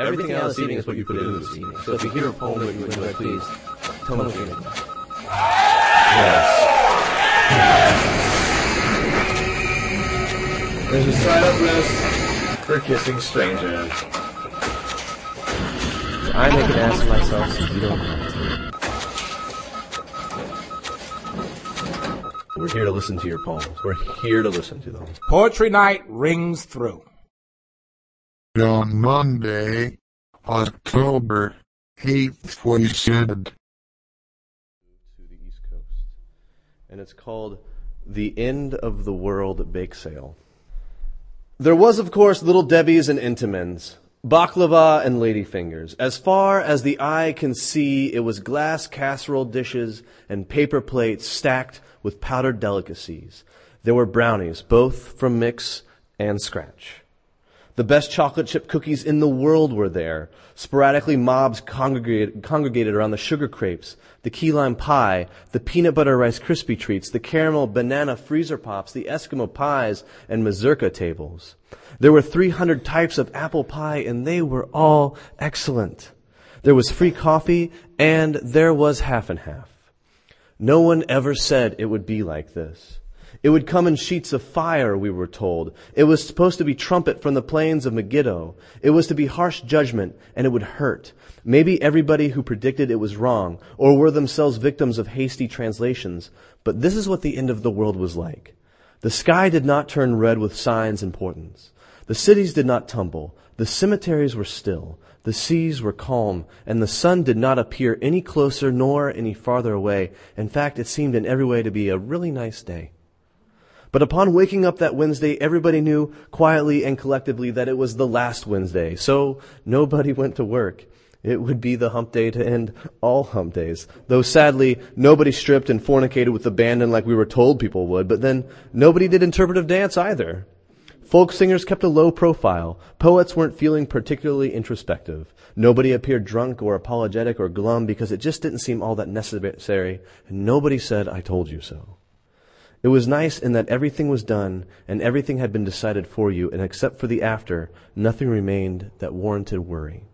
Everything else evening is what you put into this evening. So if you hear a poem that you enjoy, please tell me what you think. Yes. There's a sign-up list for kissing strangers. I make an ass of myself so you don't have to. We're here to listen to your poems. We're here to listen to them. Poetry night rings through. On Monday, October 8th, we said, to the East Coast. And it's called The End of the World Bake Sale. There was, of course, Little Debbie's and Entenmann's, baklava and ladyfingers. As far as the eye can see, it was glass casserole dishes and paper plates stacked with powdered delicacies. There were brownies, both from mix and scratch. The best chocolate chip cookies in the world were there. Sporadically, mobs congregated, congregated around the sugar crepes, the key lime pie, the peanut butter rice crispy treats, the caramel banana freezer pops, the Eskimo pies, and mazurka tables. There were 300 types of apple pie, and they were all excellent. There was free coffee, and there was half and half. No one ever said it would be like this. It would come in sheets of fire, we were told. It was supposed to be trumpet from the plains of Megiddo. It was to be harsh judgment, and it would hurt. Maybe everybody who predicted it was wrong, or were themselves victims of hasty translations. But this is what the end of the world was like. The sky did not turn red with signs and portents. The cities did not tumble. The cemeteries were still. The seas were calm, and the sun did not appear any closer nor any farther away. In fact, it seemed in every way to be a really nice day. But upon waking up that Wednesday, everybody knew quietly and collectively that it was the last Wednesday. So nobody went to work. It would be the hump day to end all hump days. Though sadly, nobody stripped and fornicated with abandon like we were told people would, but then nobody did interpretive dance either. Folk singers kept a low profile. Poets weren't feeling particularly introspective. Nobody appeared drunk or apologetic or glum because it just didn't seem all that necessary, and nobody said, I told you so. It was nice in that everything was done and everything had been decided for you, and except for the after, nothing remained that warranted worry.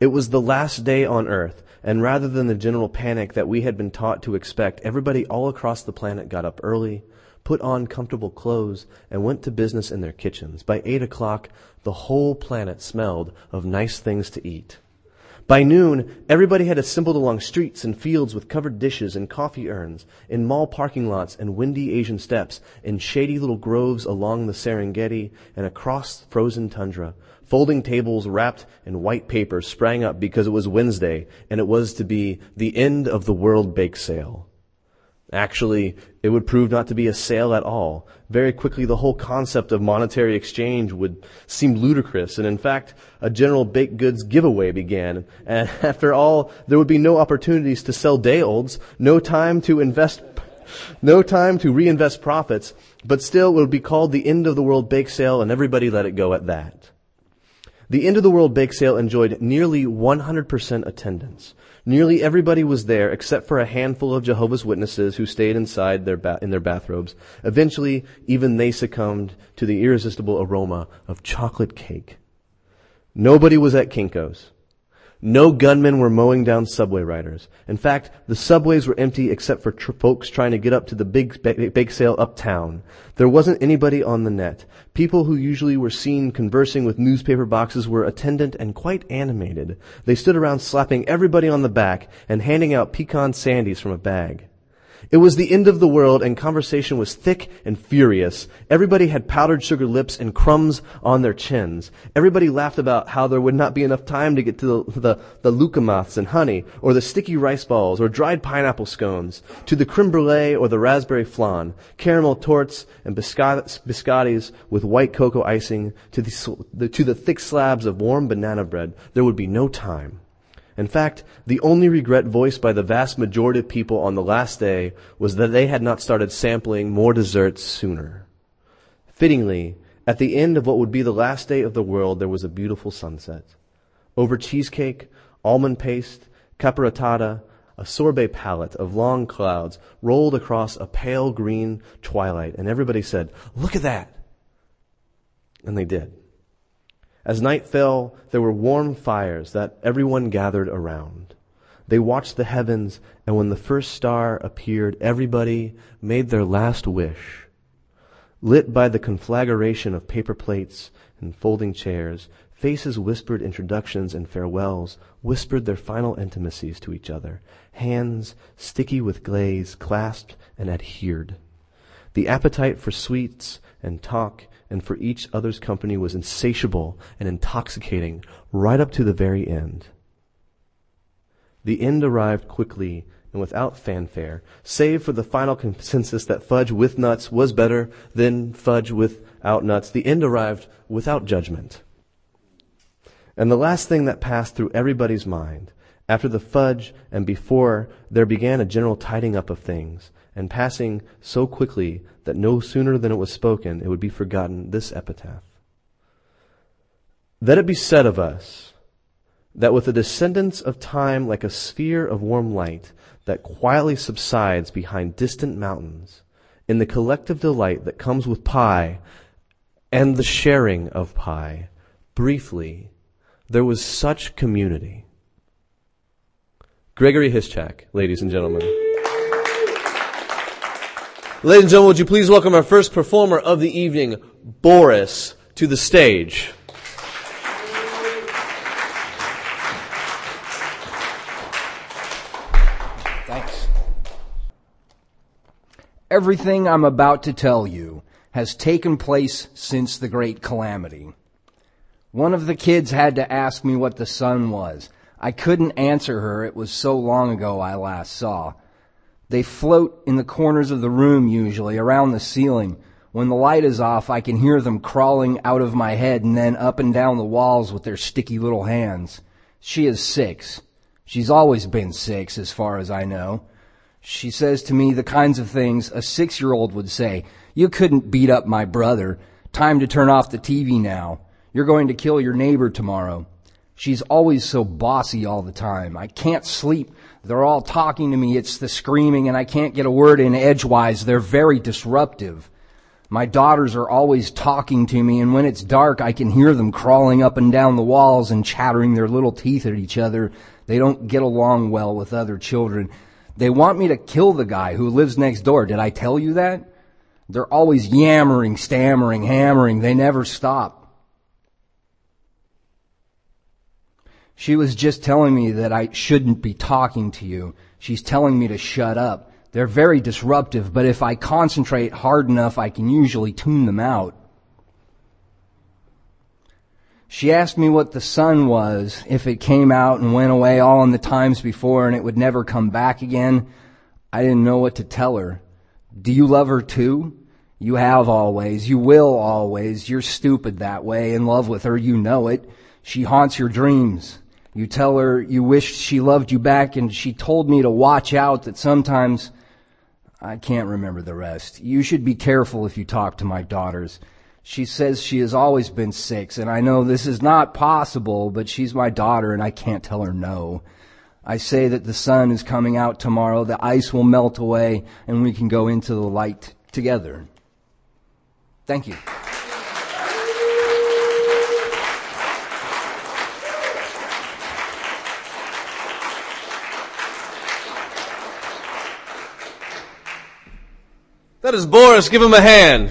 It was the last day on earth, and rather than the general panic that we had been taught to expect, everybody all across the planet got up early, put on comfortable clothes, and went to business in their kitchens. By eight o'clock, the whole planet smelled of nice things to eat. By noon, everybody had assembled along streets and fields with covered dishes and coffee urns, in mall parking lots and windy Asian steppes, in shady little groves along the Serengeti and across frozen tundra. Folding tables wrapped in white paper sprang up because it was Wednesday and it was to be the end of the World Bake Sale. Actually, it would prove not to be a sale at all. Very quickly, the whole concept of monetary exchange would seem ludicrous, and in fact, a general baked goods giveaway began. And after all, there would be no opportunities to sell day olds, no time to invest, no time to reinvest profits, but still it would be called the end of the world bake sale, and everybody let it go at that. The end of the world bake sale enjoyed nearly 100% attendance. Nearly everybody was there except for a handful of Jehovah's Witnesses who stayed inside their ba- in their bathrobes. Eventually, even they succumbed to the irresistible aroma of chocolate cake. Nobody was at Kinko's. No gunmen were mowing down subway riders. In fact, the subways were empty except for tr- folks trying to get up to the big bake sale uptown. There wasn't anybody on the net. People who usually were seen conversing with newspaper boxes were attendant and quite animated. They stood around slapping everybody on the back and handing out pecan sandies from a bag. It was the end of the world and conversation was thick and furious. Everybody had powdered sugar lips and crumbs on their chins. Everybody laughed about how there would not be enough time to get to the, the, the and honey, or the sticky rice balls, or dried pineapple scones, to the creme brulee or the raspberry flan, caramel tortes and biscottis with white cocoa icing, to the, to the thick slabs of warm banana bread. There would be no time. In fact, the only regret voiced by the vast majority of people on the last day was that they had not started sampling more desserts sooner. Fittingly, at the end of what would be the last day of the world, there was a beautiful sunset. Over cheesecake, almond paste, capirotada, a sorbet palette of long clouds rolled across a pale green twilight, and everybody said, Look at that! And they did. As night fell, there were warm fires that everyone gathered around. They watched the heavens, and when the first star appeared, everybody made their last wish. Lit by the conflagration of paper plates and folding chairs, faces whispered introductions and farewells, whispered their final intimacies to each other. Hands, sticky with glaze, clasped and adhered. The appetite for sweets and talk and for each other's company was insatiable and intoxicating right up to the very end. The end arrived quickly and without fanfare, save for the final consensus that fudge with nuts was better than fudge without nuts. The end arrived without judgment. And the last thing that passed through everybody's mind, after the fudge and before there began a general tidying up of things, and passing so quickly that no sooner than it was spoken, it would be forgotten this epitaph. Let it be said of us that with the descendants of time like a sphere of warm light that quietly subsides behind distant mountains, in the collective delight that comes with pie and the sharing of pie, briefly, there was such community. Gregory Hischak, ladies and gentlemen. Ladies and gentlemen, would you please welcome our first performer of the evening, Boris, to the stage. Thanks. Everything I'm about to tell you has taken place since the Great Calamity. One of the kids had to ask me what the sun was. I couldn't answer her. It was so long ago I last saw. They float in the corners of the room usually, around the ceiling. When the light is off, I can hear them crawling out of my head and then up and down the walls with their sticky little hands. She is six. She's always been six, as far as I know. She says to me the kinds of things a six year old would say. You couldn't beat up my brother. Time to turn off the TV now. You're going to kill your neighbor tomorrow. She's always so bossy all the time. I can't sleep. They're all talking to me. It's the screaming and I can't get a word in edgewise. They're very disruptive. My daughters are always talking to me and when it's dark I can hear them crawling up and down the walls and chattering their little teeth at each other. They don't get along well with other children. They want me to kill the guy who lives next door. Did I tell you that? They're always yammering, stammering, hammering. They never stop. She was just telling me that I shouldn't be talking to you. She's telling me to shut up. They're very disruptive, but if I concentrate hard enough, I can usually tune them out. She asked me what the sun was, if it came out and went away all in the times before and it would never come back again. I didn't know what to tell her. Do you love her too? You have always. You will always. You're stupid that way. In love with her, you know it. She haunts your dreams. You tell her you wish she loved you back and she told me to watch out that sometimes I can't remember the rest. You should be careful if you talk to my daughters. She says she has always been six and I know this is not possible, but she's my daughter and I can't tell her no. I say that the sun is coming out tomorrow, the ice will melt away and we can go into the light together. Thank you. Is Boris. Give him a hand.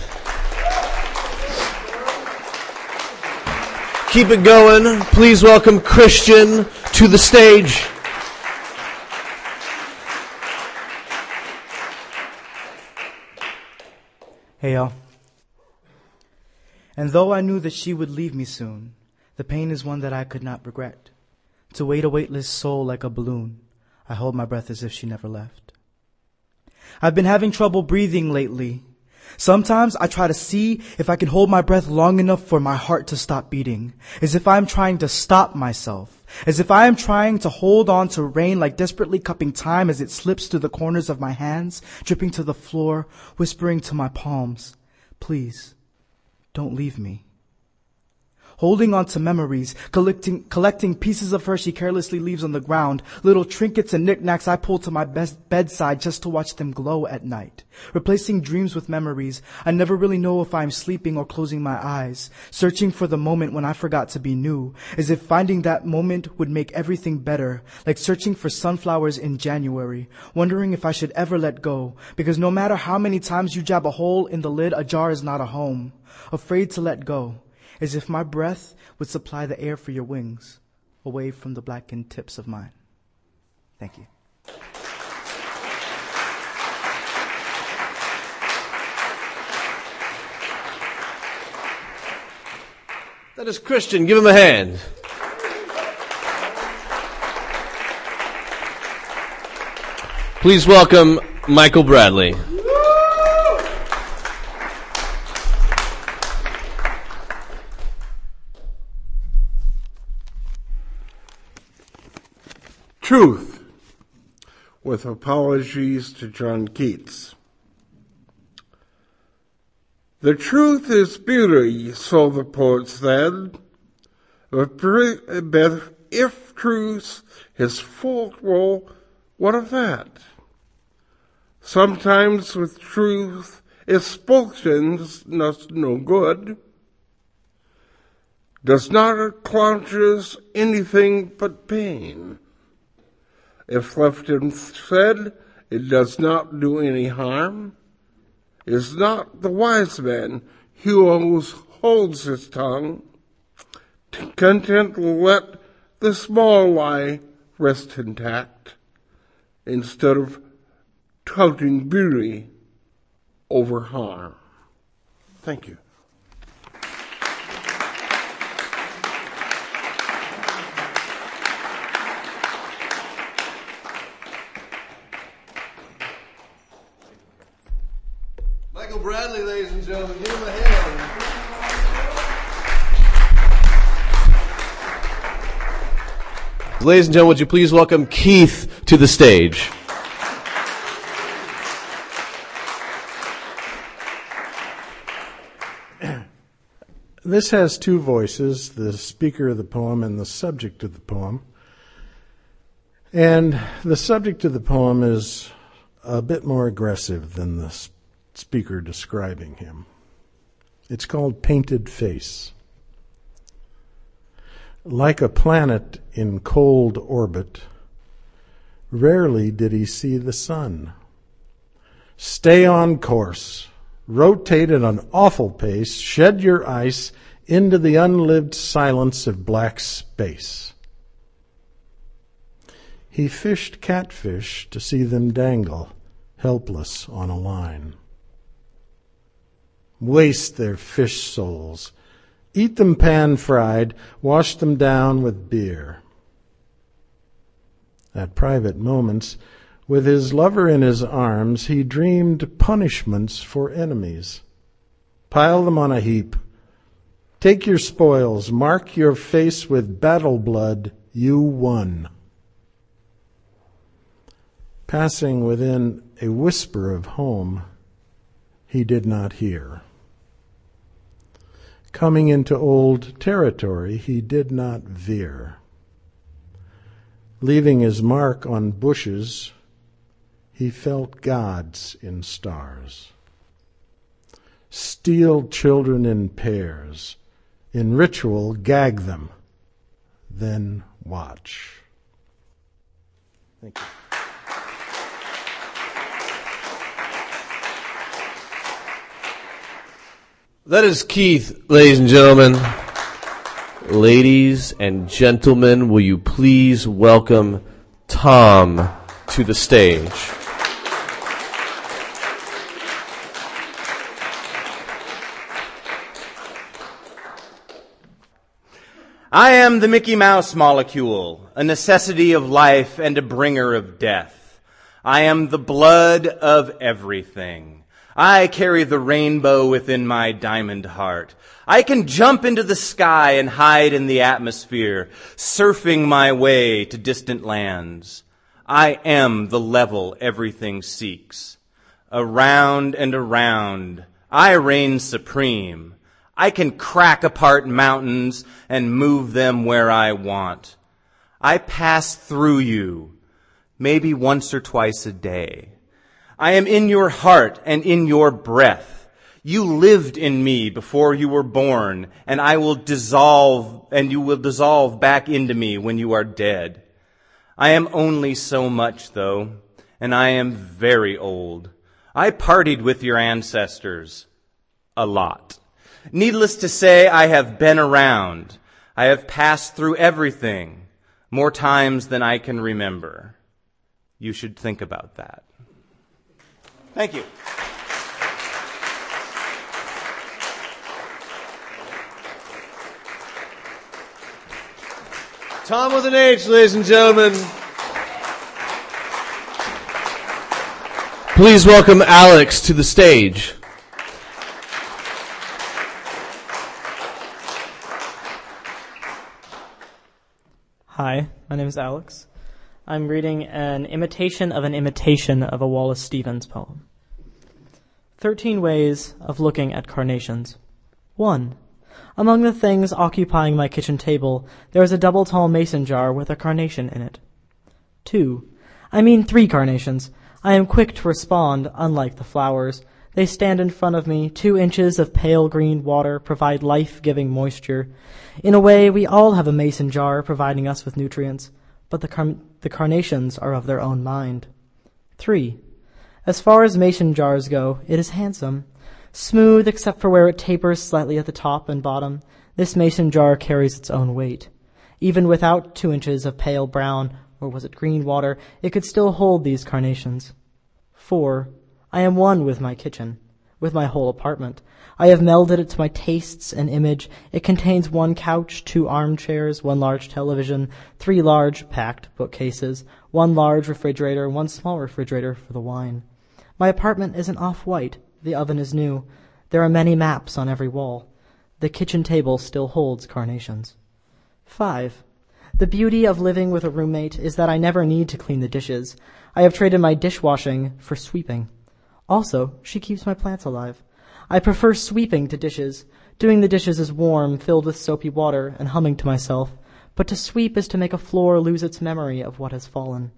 Keep it going. Please welcome Christian to the stage. Hey y'all. And though I knew that she would leave me soon, the pain is one that I could not regret. To wait a weightless soul like a balloon, I hold my breath as if she never left. I've been having trouble breathing lately. Sometimes I try to see if I can hold my breath long enough for my heart to stop beating, as if I'm trying to stop myself, as if I am trying to hold on to rain like desperately cupping time as it slips through the corners of my hands, dripping to the floor, whispering to my palms, please, don't leave me. Holding on to memories, collecting, collecting pieces of her she carelessly leaves on the ground, little trinkets and knickknacks I pull to my best bedside just to watch them glow at night. Replacing dreams with memories, I never really know if I'm sleeping or closing my eyes, searching for the moment when I forgot to be new, as if finding that moment would make everything better, like searching for sunflowers in January, wondering if I should ever let go, because no matter how many times you jab a hole in the lid, a jar is not a home. Afraid to let go as if my breath would supply the air for your wings, away from the blackened tips of mine. Thank you. That is Christian. Give him a hand. Please welcome Michael Bradley. Truth, with apologies to John Keats. The truth is beauty, so the poet said. But if truth is full, what of that? Sometimes with truth is spoken no good, does not accomplish anything but pain. If left unsaid, it does not do any harm. Is not the wise man who holds his tongue content to let the small lie rest intact instead of touting beauty over harm. Thank you. Ladies and gentlemen. Give him a hand. Ladies and gentlemen, would you please welcome Keith to the stage? This has two voices, the speaker of the poem and the subject of the poem. And the subject of the poem is a bit more aggressive than the speaker describing him. It's called Painted Face. Like a planet in cold orbit, rarely did he see the sun. Stay on course, rotate at an awful pace, shed your ice into the unlived silence of black space. He fished catfish to see them dangle, helpless on a line waste their fish souls. Eat them pan fried, wash them down with beer. At private moments, with his lover in his arms, he dreamed punishments for enemies. Pile them on a heap. Take your spoils, mark your face with battle blood, you won. Passing within a whisper of home, he did not hear. Coming into old territory, he did not veer. Leaving his mark on bushes, he felt gods in stars. Steal children in pairs, in ritual gag them, then watch. Thank you. That is Keith, ladies and gentlemen. Ladies and gentlemen, will you please welcome Tom to the stage? I am the Mickey Mouse molecule, a necessity of life and a bringer of death. I am the blood of everything. I carry the rainbow within my diamond heart. I can jump into the sky and hide in the atmosphere, surfing my way to distant lands. I am the level everything seeks. Around and around, I reign supreme. I can crack apart mountains and move them where I want. I pass through you, maybe once or twice a day. I am in your heart and in your breath. You lived in me before you were born, and I will dissolve, and you will dissolve back into me when you are dead. I am only so much, though, and I am very old. I partied with your ancestors a lot. Needless to say, I have been around. I have passed through everything more times than I can remember. You should think about that. Thank you. Tom with an H, ladies and gentlemen. Please welcome Alex to the stage. Hi, my name is Alex. I'm reading an imitation of an imitation of a Wallace Stevens poem. Thirteen ways of looking at carnations. One. Among the things occupying my kitchen table, there is a double tall mason jar with a carnation in it. Two. I mean three carnations. I am quick to respond, unlike the flowers. They stand in front of me. Two inches of pale green water provide life-giving moisture. In a way, we all have a mason jar providing us with nutrients, but the, car- the carnations are of their own mind. Three. As far as mason jars go, it is handsome. Smooth except for where it tapers slightly at the top and bottom, this mason jar carries its own weight. Even without two inches of pale brown, or was it green water, it could still hold these carnations. Four. I am one with my kitchen, with my whole apartment. I have melded it to my tastes and image. It contains one couch, two armchairs, one large television, three large, packed bookcases, one large refrigerator, one small refrigerator for the wine. My apartment isn't off-white. The oven is new. There are many maps on every wall. The kitchen table still holds carnations. Five. The beauty of living with a roommate is that I never need to clean the dishes. I have traded my dishwashing for sweeping. Also, she keeps my plants alive. I prefer sweeping to dishes. Doing the dishes is warm, filled with soapy water, and humming to myself. But to sweep is to make a floor lose its memory of what has fallen.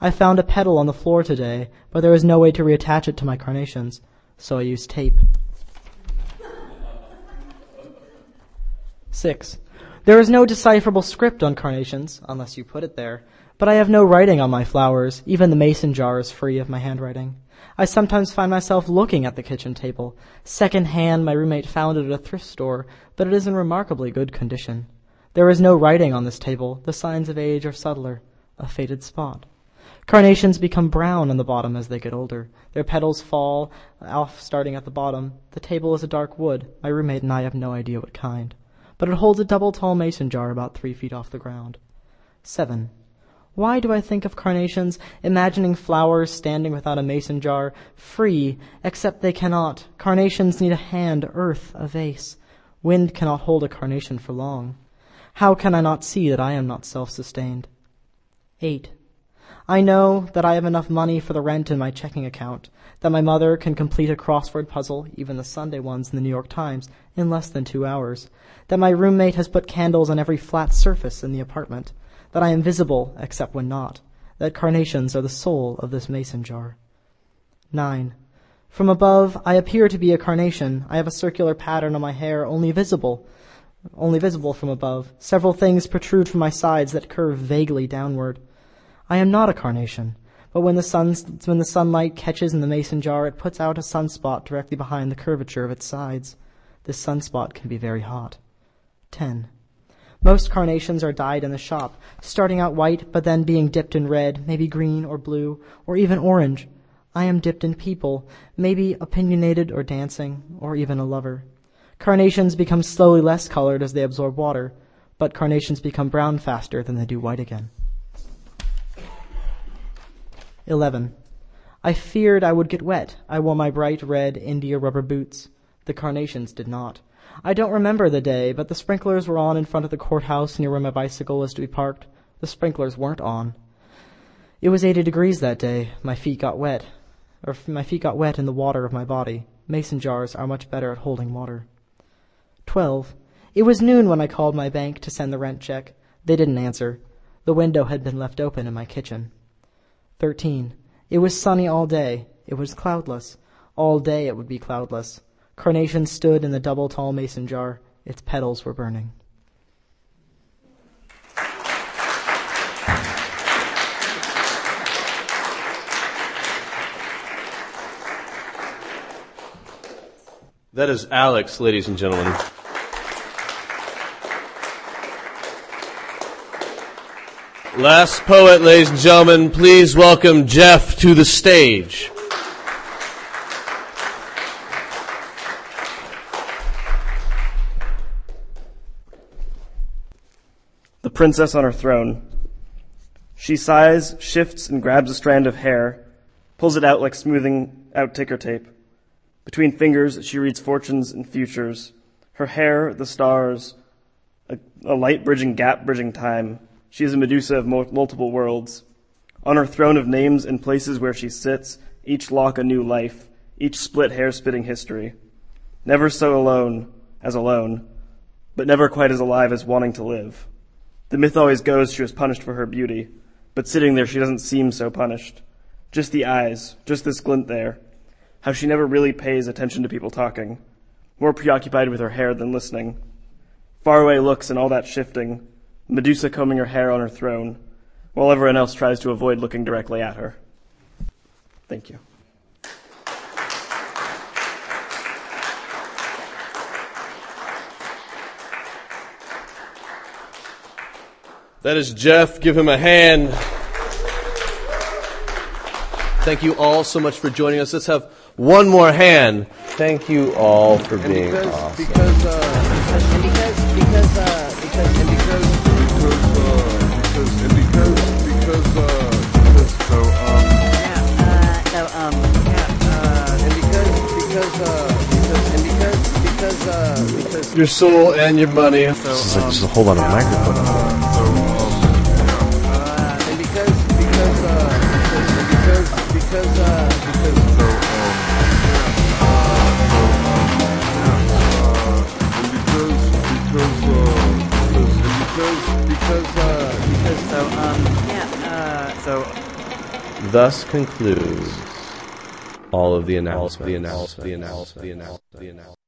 I found a petal on the floor today, but there is no way to reattach it to my carnations, so I use tape. Six. There is no decipherable script on carnations, unless you put it there, but I have no writing on my flowers, even the mason jar is free of my handwriting. I sometimes find myself looking at the kitchen table. Second hand, my roommate found it at a thrift store, but it is in remarkably good condition. There is no writing on this table. The signs of age are subtler. A faded spot. Carnations become brown on the bottom as they get older. Their petals fall off starting at the bottom. The table is a dark wood. My roommate and I have no idea what kind. But it holds a double tall mason jar about three feet off the ground. Seven. Why do I think of carnations, imagining flowers standing without a mason jar, free, except they cannot. Carnations need a hand, earth, a vase. Wind cannot hold a carnation for long. How can I not see that I am not self-sustained? Eight. I know that I have enough money for the rent in my checking account, that my mother can complete a crossword puzzle, even the Sunday ones in the New York Times, in less than two hours, that my roommate has put candles on every flat surface in the apartment, that I am visible except when not, that carnations are the soul of this mason jar. 9. From above, I appear to be a carnation. I have a circular pattern on my hair, only visible, only visible from above. Several things protrude from my sides that curve vaguely downward. I am not a carnation, but when the sun, when the sunlight catches in the mason jar, it puts out a sunspot directly behind the curvature of its sides. This sunspot can be very hot. 10. Most carnations are dyed in the shop, starting out white, but then being dipped in red, maybe green or blue, or even orange. I am dipped in people, maybe opinionated or dancing, or even a lover. Carnations become slowly less colored as they absorb water, but carnations become brown faster than they do white again. 11. I feared I would get wet. I wore my bright red India rubber boots. The carnations did not. I don't remember the day, but the sprinklers were on in front of the courthouse near where my bicycle was to be parked. The sprinklers weren't on. It was 80 degrees that day. My feet got wet. Or my feet got wet in the water of my body. Mason jars are much better at holding water. Twelve. It was noon when I called my bank to send the rent check. They didn't answer. The window had been left open in my kitchen. Thirteen. It was sunny all day. It was cloudless. All day it would be cloudless. Carnation stood in the double tall mason jar. Its petals were burning. That is Alex, ladies and gentlemen. Last poet, ladies and gentlemen, please welcome Jeff to the stage. Princess on her throne. She sighs, shifts, and grabs a strand of hair, pulls it out like smoothing out ticker tape. Between fingers, she reads fortunes and futures. Her hair, the stars, a, a light bridging gap bridging time. She is a Medusa of mul- multiple worlds. On her throne of names and places where she sits, each lock a new life, each split hair spitting history. Never so alone as alone, but never quite as alive as wanting to live. The myth always goes she was punished for her beauty, but sitting there she doesn't seem so punished. Just the eyes, just this glint there. How she never really pays attention to people talking, more preoccupied with her hair than listening. Faraway looks and all that shifting, Medusa combing her hair on her throne, while everyone else tries to avoid looking directly at her. Thank you. That is Jeff. Give him a hand. Thank you all so much for joining us. Let's have one more hand. Thank you all for being because, awesome. because, uh, and because, because, uh, because, and because, because, uh, because, and because, because, uh, because, so, um, Yeah, uh, so, um, yeah, uh, and because, because, uh, because, and because, because, uh, because, Your soul and your money. so, This is like um, just a whole lot of microphone. uh, Thus concludes all of the announcements. The. The. The.